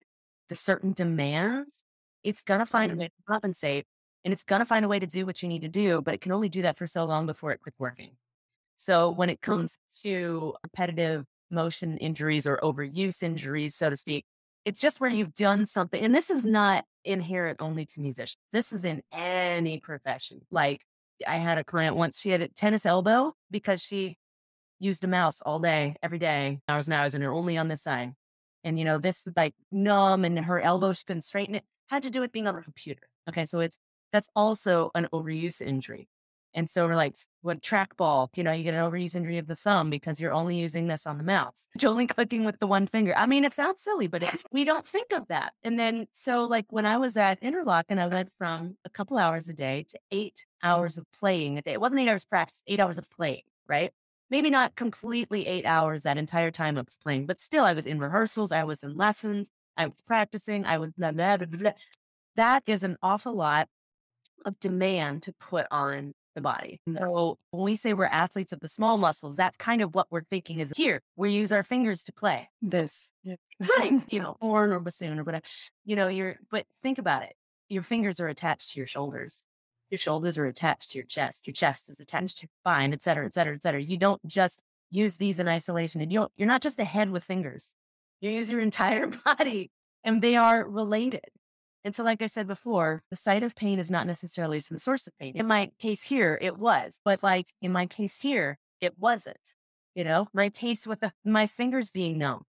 the certain demands, it's gonna find a mm-hmm. way to compensate and it's gonna find a way to do what you need to do, but it can only do that for so long before it quits working. So when it mm-hmm. comes to repetitive motion injuries or overuse injuries, so to speak, it's just where you've done something. And this is not inherent only to musicians. This is in any profession. Like I had a client once, she had a tennis elbow because she used a mouse all day, every day, hours and hours, and they're only on this side. And you know, this like numb and her elbows couldn't straighten it. Had to do with being on the computer. Okay. So it's that's also an overuse injury. And so we're like, what trackball, you know, you get an overuse injury of the thumb because you're only using this on the mouse. You're only clicking with the one finger. I mean, it sounds silly, but it's, we don't think of that. And then, so like when I was at Interlochen and I went from a couple hours a day to eight hours of playing a day, it wasn't eight hours practice, eight hours of playing, right? Maybe not completely eight hours that entire time I was playing, but still I was in rehearsals, I was in lessons, I was practicing, I was blah, blah, blah. That is an awful lot of demand to put on the body. So when we say we're athletes of the small muscles, that's kind of what we're thinking is here, we use our fingers to play. This. Yeah. Right. you know, horn or bassoon or whatever. You know, you're but think about it. Your fingers are attached to your shoulders. Your shoulders are attached to your chest. Your chest is attached to your spine, et cetera, et cetera, et cetera. You don't just use these in isolation. And you don't, you're not just a head with fingers. You use your entire body and they are related. And so, like I said before, the site of pain is not necessarily the source of pain. In my case here, it was, but like in my case here, it wasn't. You know, my case with the, my fingers being numb.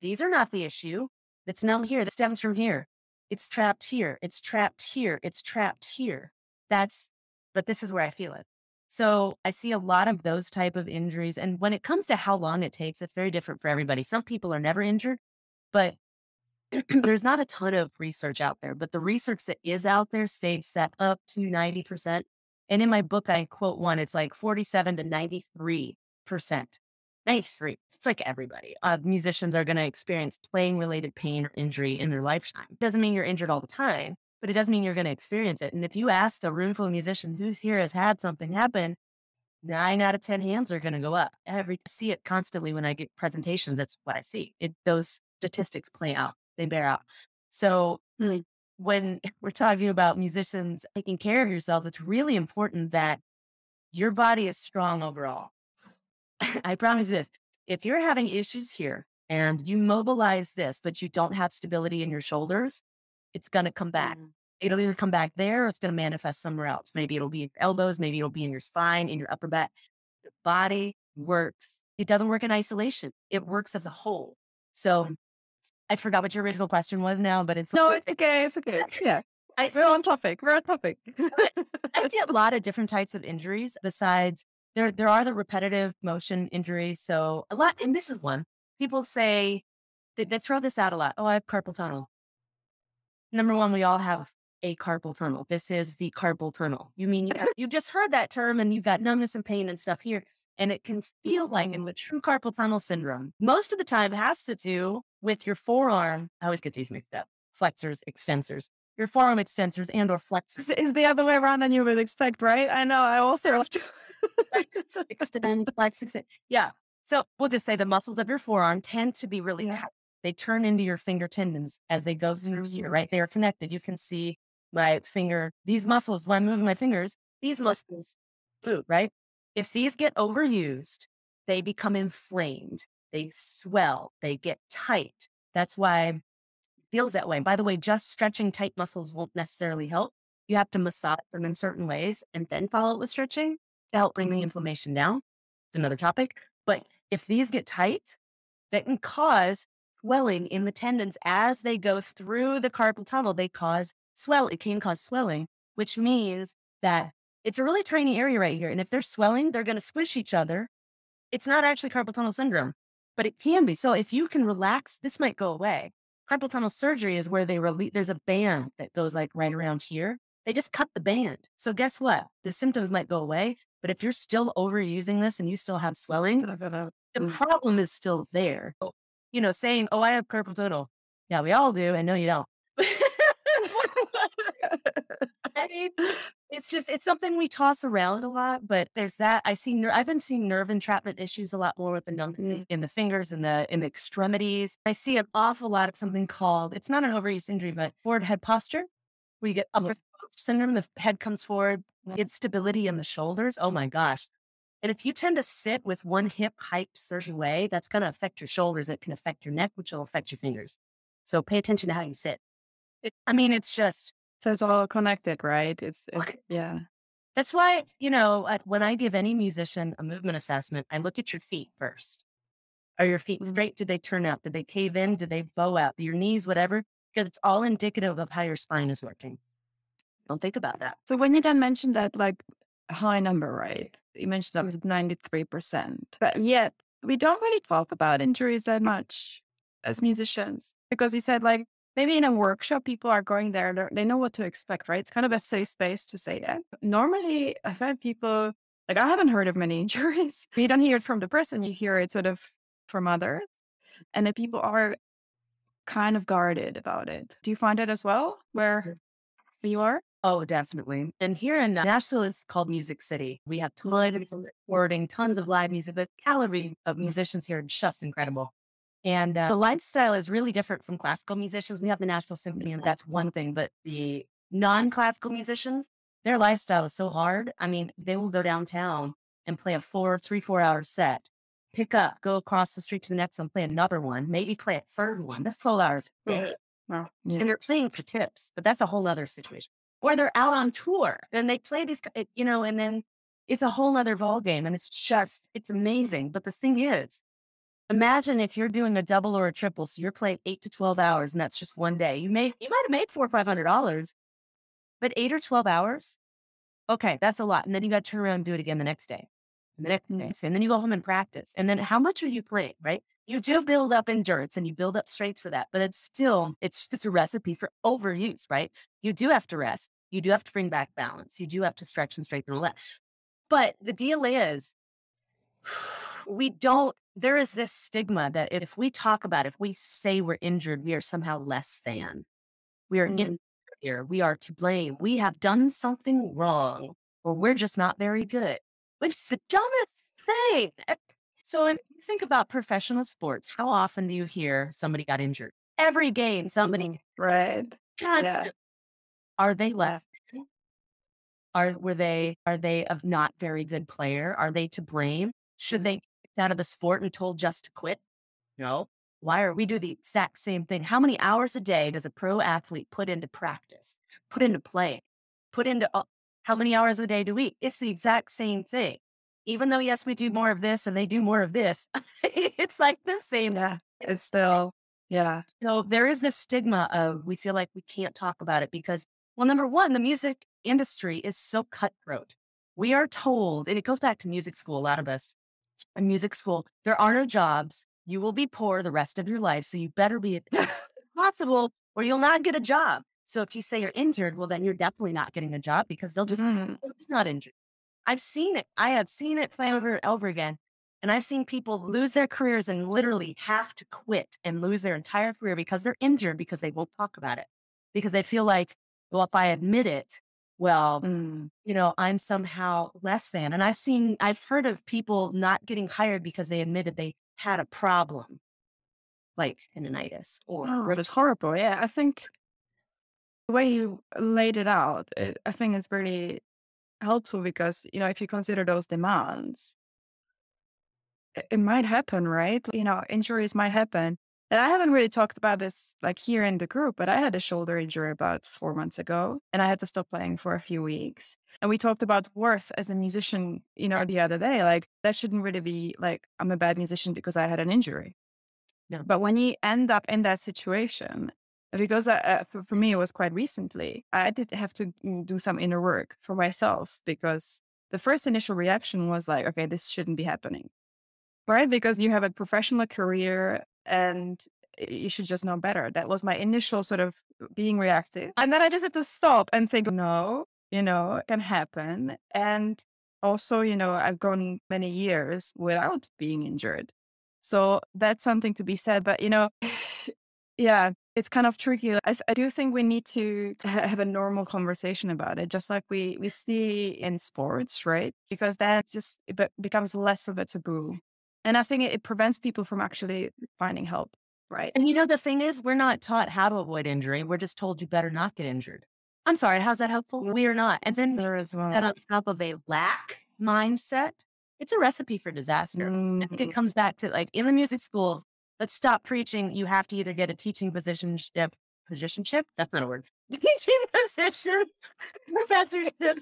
These are not the issue. It's numb here. That stems from here. It's trapped here. It's trapped here. It's trapped here. That's, but this is where I feel it. So I see a lot of those type of injuries. And when it comes to how long it takes, it's very different for everybody. Some people are never injured, but there's not a ton of research out there, but the research that is out there states that up to 90%. And in my book, I quote one, it's like 47 to 93%. 93. It's like everybody. Uh, musicians are going to experience playing related pain or injury in their lifetime. Doesn't mean you're injured all the time, but it doesn't mean you're going to experience it. And if you ask a room full of musicians who's here has had something happen, nine out of 10 hands are going to go up. Every see it constantly when I get presentations. That's what I see. It, those statistics play out they bear out. So mm. when we're talking about musicians taking care of yourself, it's really important that your body is strong overall. I promise this. If you're having issues here and you mobilize this, but you don't have stability in your shoulders, it's going to come back. Mm. It'll either come back there or it's going to manifest somewhere else. Maybe it'll be in your elbows, maybe it'll be in your spine, in your upper back. The body works. It doesn't work in isolation. It works as a whole. So mm. I forgot what your original question was now, but it's no, it's okay. It's okay. Yeah. I, we're on topic. We're on topic. I see a lot of different types of injuries besides there there are the repetitive motion injuries. So a lot and this is one. People say they, they throw this out a lot. Oh, I have carpal tunnel. Number one, we all have a carpal tunnel. This is the carpal tunnel. You mean you, you just heard that term and you've got numbness and pain and stuff here and it can feel like in the mm. true carpal tunnel syndrome, most of the time has to do with your forearm. I always get these mixed up. Flexors, extensors, your forearm extensors and or flexors. It's the other way around than you would expect, right? I know. I also have to extend, flex, extend. Yeah. So we'll just say the muscles of your forearm tend to be really yeah. tight. They turn into your finger tendons as they go through here, mm. right? They are connected. You can see my finger, these muscles, when I'm moving my fingers, these muscles move, right? If these get overused, they become inflamed, they swell, they get tight. That's why it feels that way. By the way, just stretching tight muscles won't necessarily help. You have to massage them in certain ways and then follow it with stretching to help bring the inflammation down. It's another topic. But if these get tight, that can cause swelling in the tendons as they go through the carpal tunnel. They cause swell. It can cause swelling, which means that it's a really tiny area right here. And if they're swelling, they're going to squish each other. It's not actually carpal tunnel syndrome, but it can be. So if you can relax, this might go away. Carpal tunnel surgery is where they release, there's a band that goes like right around here. They just cut the band. So guess what? The symptoms might go away. But if you're still overusing this and you still have swelling, the mm. problem is still there. You know, saying, oh, I have carpal tunnel. Yeah, we all do. And no, you don't. I mean, it's just it's something we toss around a lot, but there's that. I see. Ner- I've been seeing nerve entrapment issues a lot more with the numb mm-hmm. in the fingers and the in the extremities. I see an awful lot of something called it's not an overuse injury, but forward head posture. We get upper syndrome. The head comes forward. Instability in the shoulders. Oh my gosh. And if you tend to sit with one hip hiked a certain way, that's going to affect your shoulders. It can affect your neck, which will affect your fingers. So pay attention to how you sit. It, I mean, it's just so it's all connected, right? It's, it's yeah. That's why, you know, when I give any musician a movement assessment, I look at your feet first. Are your feet mm-hmm. straight? Did they turn out? Did they cave in? Did they bow out? Your knees, whatever? Because it's all indicative of how your spine is working. Don't think about that. So when you then mentioned that like high number, right? You mentioned that was 93%. But yet we don't really talk about injuries that much as musicians because you said like maybe in a workshop, people are going there, they know what to expect, right? It's kind of a safe space to say that. Normally, I find people, like, I haven't heard of many injuries. You don't hear it from the person, you hear it sort of from others. And then people are kind of guarded about it. Do you find it as well where you are? Oh, definitely. And here in Nashville, it's called Music City. We have tons of recording, tons of live music. The calorie of musicians here is just incredible. And uh, the lifestyle is really different from classical musicians. We have the Nashville Symphony, and that's one thing. But the non classical musicians, their lifestyle is so hard. I mean, they will go downtown and play a four, three, four hour set, pick up, go across the street to the next one, play another one, maybe play a third one. That's 12 hours. Wow. Yeah. And they're playing for tips, but that's a whole other situation. Or they're out on tour and they play these, eh, you know, and then it's a whole other ball game and it's just, it's amazing. But the thing is, imagine if you're doing a double or a triple. So you're playing eight to 12 hours and that's just one day. You may, you might have made four or $500, but eight or 12 hours. Okay. That's a lot. And then you got to turn around and do it again the next day and the next day. And then you go home and practice. And then how much are you playing, right? You do build up endurance and you build up strength for that, but it's still, it's it's a recipe for overuse, right? You do have to rest. You do have to bring back balance. You do have to stretch and strengthen all that. But the deal is, we don't, there is this stigma that if we talk about, if we say we're injured, we are somehow less than. We are Mhm. inferior. We are to blame. We have done something wrong or we're just not very good, which is the dumbest thing. Eh, So if you think about professional sports, how often do you hear somebody got injured? Every game, somebody Right. God, Yeah. are they less? Are were they are they a not very good player? Are they to blame? Should they be kicked out of the sport and told just to quit? No. Why are we do the exact same thing? How many hours a day does a pro athlete put into practice, put into play, put into how many hours a day do we? It's the exact same thing. Even though yes, we do more of this and they do more of this, it's like the same Yeah. It's still, yeah. so there is this stigma of we feel like we can't talk about it because, well, number one, the music industry is so cutthroat. We are told, and it goes back to music school, a lot of us in music school, there are no jobs. You will be poor the rest of your life. So you better be possible or you'll not get a job. So if you say you're injured, well, then you're definitely not getting a job because they'll just, Mhm. it's not injured. I've seen it. I have seen it play over and over again. And I've seen people lose their careers and literally have to quit and lose their entire career because they're injured because they won't talk about it. Because they feel like, well, if I admit it, well, Mm. you know, I'm somehow less than. And I've seen, I've heard of people not getting hired because they admitted they had a problem, like tendonitis or Oh, it's horrible. Yeah. I think the way you laid it out, it, I think it's really helpful because, you know, if you consider those demands, it, it might happen, right? You know, injuries might happen. And I haven't really talked about this like here in the group, but I had a shoulder injury about four months ago and I had to stop playing for a few weeks. And we talked about worth as a musician, you know, the other day. Like, that shouldn't really be like, I'm a bad musician because I had an injury. No. But when you end up in that situation, because uh, for, for me, it was quite recently, I did have to mm, do some inner work for myself because the first initial reaction was like, okay, this shouldn't be happening. Right? Because you have a professional career and you should just know better. That was my initial sort of being reactive. And then I just had to stop and say, no, you know, it can happen. And also, you know, I've gone many years without being injured. So that's something to be said. But, you know, yeah, it's kind of tricky. I, I do think we need to ha- have a normal conversation about it, just like we, we see in sports, right? Because then it just it be- becomes less of a taboo. And I think it, it prevents people from actually finding help, right? And you know, the thing is, we're not taught how to avoid injury. We're just told you better not get injured. I'm sorry, how's that helpful? We are not. And then There as well. that on top of a lack mindset, it's a recipe for disaster. I think it mm. comes back to like in the music schools, let's stop preaching. You have to either get a teaching positionship, positionship. That's not a word. Teaching position, professorship,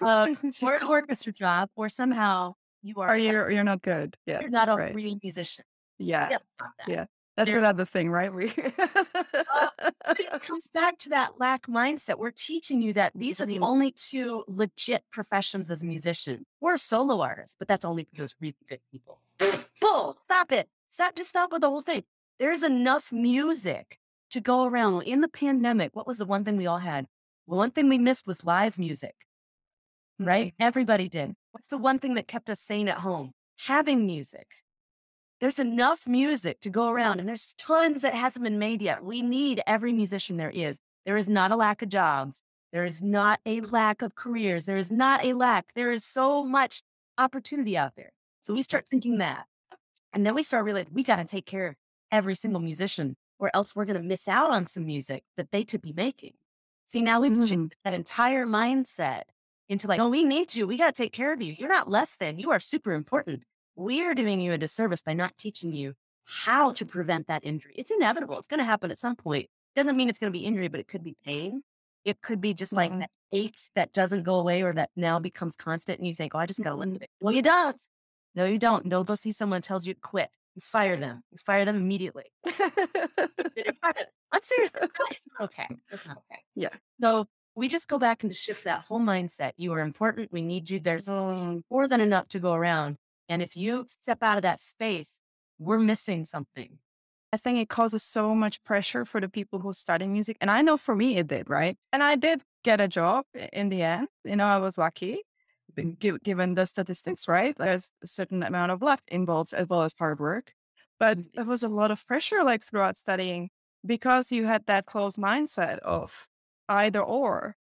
uh, or an orchestra job, or somehow you are, Or you're, you're not good. Yeah. you're not a right. real musician. Yeah. Yeah, that. Yeah. That's There- another thing, right? We But it comes back to that lack mindset. We're teaching you that these are the Mhm. only two legit professions as a musician. We're solo artists, but that's only for those really good people. Bull, stop it. Stop, just stop with the whole thing. There's enough music to go around. In the pandemic, what was the one thing we all had? The one thing we missed was live music, right? Mm-hmm. Everybody did. What's the one thing that kept us sane at home? Having music. There's enough music to go around, and there's tons that hasn't been made yet. We need every musician there is. There is not a lack of jobs. There is not a lack of careers. There is not a lack. There is so much opportunity out there. So we start thinking that. And then we start realizing we got to take care of every single musician, or else we're going to miss out on some music that they could be making. See, now we've Mhm. changed that entire mindset into like, no, we need you. We got to take care of you. You're not less than. You are super important. We are doing you a disservice by not teaching you how to prevent that injury. It's inevitable. It's going to happen at some point. Doesn't mean it's going to be injury, but it could be pain. It could be just like Mhm. that ache that doesn't go away or that now becomes constant. And you think, oh, I just got to live with it. Well, you don't. No, you don't. No, go see someone tells you to quit. You fire them. You fire them immediately. I'm serious. Okay. It's not okay. Yeah. So we just go back and to shift that whole mindset. You are important. We need you. There's Mm. more than enough to go around. And if you step out of that space, we're missing something. I think it causes so much pressure for the people who study music. And I know for me it did, right? And I did get a job in the end. You know, I was lucky given the statistics, right? There's a certain amount of luck involved as well as hard work. But Mhm. there was a lot of pressure like throughout studying because you had that closed mindset of either or.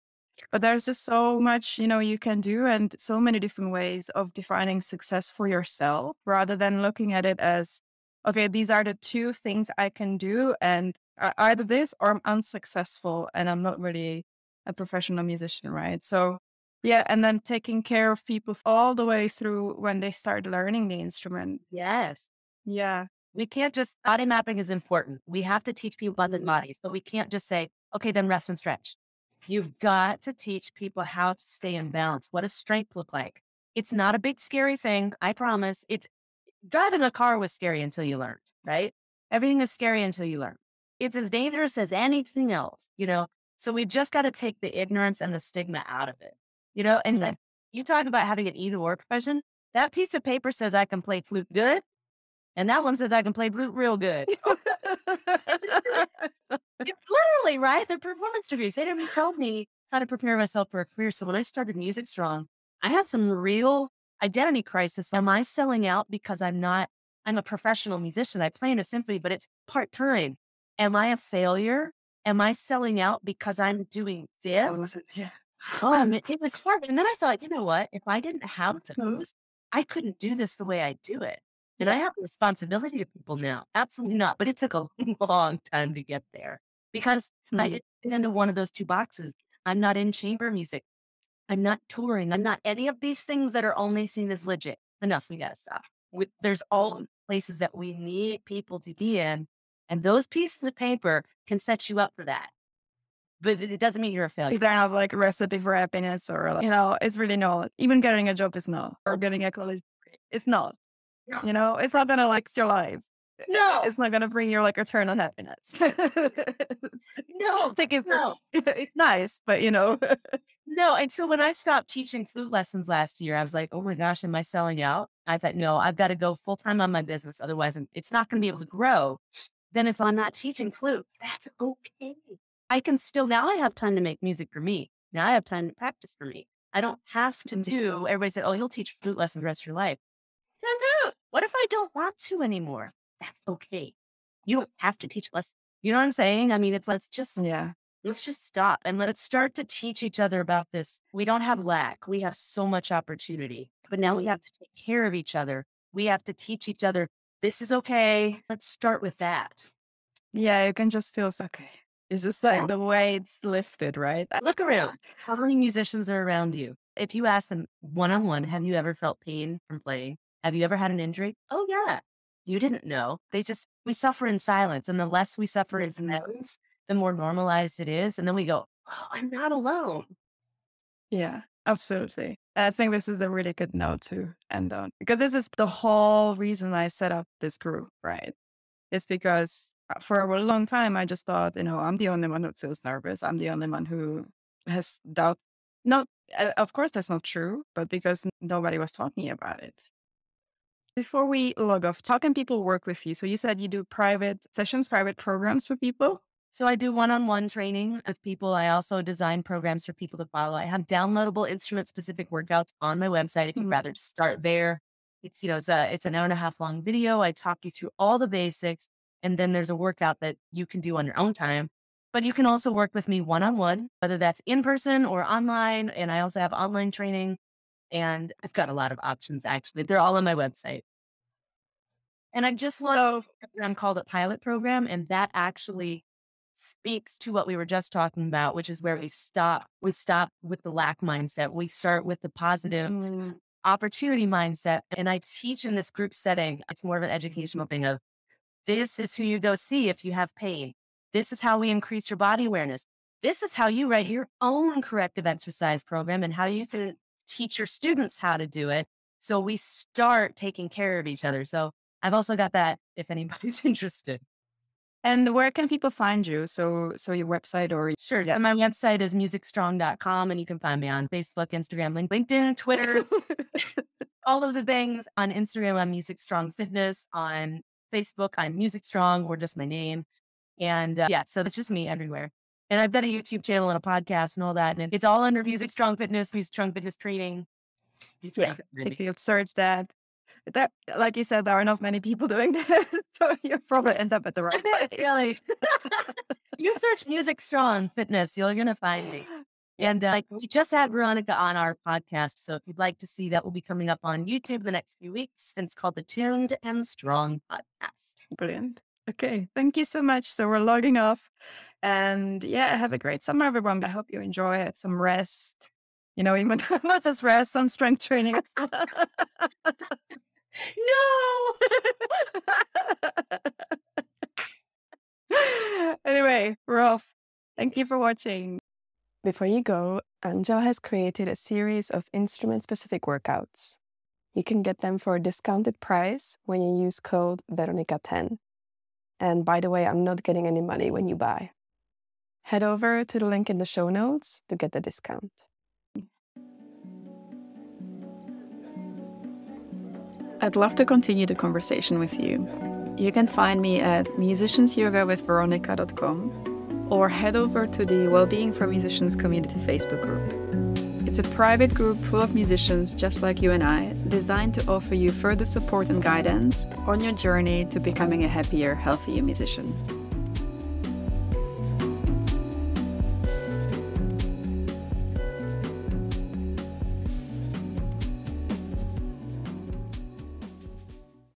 But there's just so much, you know, you can do and so many different ways of defining success for yourself rather than looking at it as, okay, these are the two things I can do. And either this or I'm unsuccessful and I'm not really a professional musician, right? So, yeah. And then taking care of people all the way through when they start learning the instrument. Yes. Yeah. We can't just, body mapping is important. We have to teach people about their bodies, but we can't just say, okay, then rest and stretch. You've got to teach people how to stay in balance. What does strength look like? It's not a big, scary thing. I promise. It's driving a car was scary until you learned, right? Everything is scary until you learn. It's as dangerous as anything else, you know? So we just got to take the ignorance and the stigma out of it, you know? And Yeah. then you talk about having an either or profession. That piece of paper says I can play flute good. And that one says I can play flute real good. It- Literally, right? They're performance degrees. They didn't tell me how to prepare myself for a career. So when I started Music Strong, I had some real identity crisis. Am I selling out because I'm not, I'm a professional musician. I play in a symphony, but it's part time. Am I a failure? Am I selling out because I'm doing this? yeah. Oh, Um, mean, it was hard. And then I thought, you know what? If I didn't have those, mm-hmm. I couldn't do this the way I do it. And I have a responsibility to people now. Absolutely not. But it took a long time to get there because I Mhm. didn't fit into one of those two boxes. I'm not in chamber music. I'm not touring. I'm not any of these things that are only seen as legit. Enough. We got to stop. With, there's all mm-hmm. places that we need people to be in. And those pieces of paper can set you up for that. But it doesn't mean you're a failure. You don't have like a recipe for happiness or, you know, it's really not. Even getting a job is not, or getting a college degree, it's not. No. You know, it's not gonna like your life. No. It's not gonna bring you like return on happiness. No, Take it. no, It's nice, but you know, no. And so when I stopped teaching flute lessons last year, I was like, oh my gosh, am I selling out? I thought, no, I've got to go full time on my business. Otherwise, it's not going to be able to grow. Then it's, I'm not teaching flute. That's okay. I can still, now I have time to make music for me. Now I have time to practice for me. I don't have to Mhm. do, everybody said, oh, you'll teach flute lessons the rest of your life. No, no. What if I don't want to anymore? That's okay. You don't have to teach lessons. You know what I'm saying? I mean, it's let's just yeah, let's just stop and let's start to teach each other about this. We don't have lack. We have so much opportunity, but now we have to take care of each other. We have to teach each other this is okay. Let's start with that. yeah, you can just feel okay. It's just like the way it's lifted, right? Look around. How many musicians are around you? If you ask them one on one, have you ever felt pain from playing? Have you ever had an injury? Oh, yeah. You didn't know. They just, we suffer in silence. And the less we suffer in mm-hmm. silence, the more normalized it is. And then we go, oh, I'm not alone. Yeah, absolutely. I think this is a really good note to end on because this is the whole reason I set up this group, right? It's because for a long time I just thought, you know, I'm the only one who feels nervous. I'm the only one who has doubt. No, uh, of course that's not true, but because nobody was talking about it. Before we log off, how can people work with you? So you said you do private sessions, private programs for people. So I do one-on-one training of people. I also design programs for people to follow. I have downloadable instrument-specific workouts on my website. If you'd Mhm. rather just start there, it's you know it's a it's an hour and a half long video. I talk you through all the basics, and then there's a workout that you can do on your own time. But you can also work with me one on one, whether that's in person or online. And I also have online training. And I've got a lot of options actually. They're all on my website. And I just launched a program called a pilot program, and that actually speaks to what we were just talking about, which is where we stop. We stop with the lack mindset. We start with the positive Mm, opportunity mindset. And I teach in this group setting. It's more of an educational thing of this is who you go see if you have pain. This is how we increase your body awareness. This is how you write your own corrective exercise program and how you can teach your students how to do it. So we start taking care of each other. So I've also got that if anybody's interested. And where can people find you? So, so your website or Sure. Yeah. My website is musicstrong.com and you can find me on Facebook, Instagram, LinkedIn, Twitter, all of the things on Instagram. I'm Music Strong Fitness. On Facebook, I'm Music Strong or just my name. And uh, yeah, so it's just me everywhere. And I've got a YouTube channel and a podcast and all that. And it's all under Music Strong Fitness, Music Strong Fitness Training. It's Yeah, if you search that, that like you said, there are not many people doing that, so you probably end up at the right place. really. you search Music Strong Fitness, you're going to find me. And uh, like we just had Veronika on our podcast. So if you'd like to see that, will be coming up on YouTube the next few weeks. And it's called the Tuned and Strong Podcast. Brilliant. Okay, thank you so much. So we're logging off, and yeah, have a great summer, everyone. I hope you enjoy it. Some rest. You know, even not just rest, some strength training. well. anyway, we're off. Thank you for watching. Before you go, Angela has created a series of instrument specific workouts. You can get them for a discounted price when you use code Veronika10. And by the way, I'm not getting any money when you buy. Head over to the link in the show notes to get the discount. I'd love to continue the conversation with you. You can find me at musiciansyoga.veronica.com or head over to the Wellbeing for Musicians community Facebook group. It's a private group full of musicians just like you and I, designed to offer you further support and guidance on your journey to becoming a happier, healthier musician.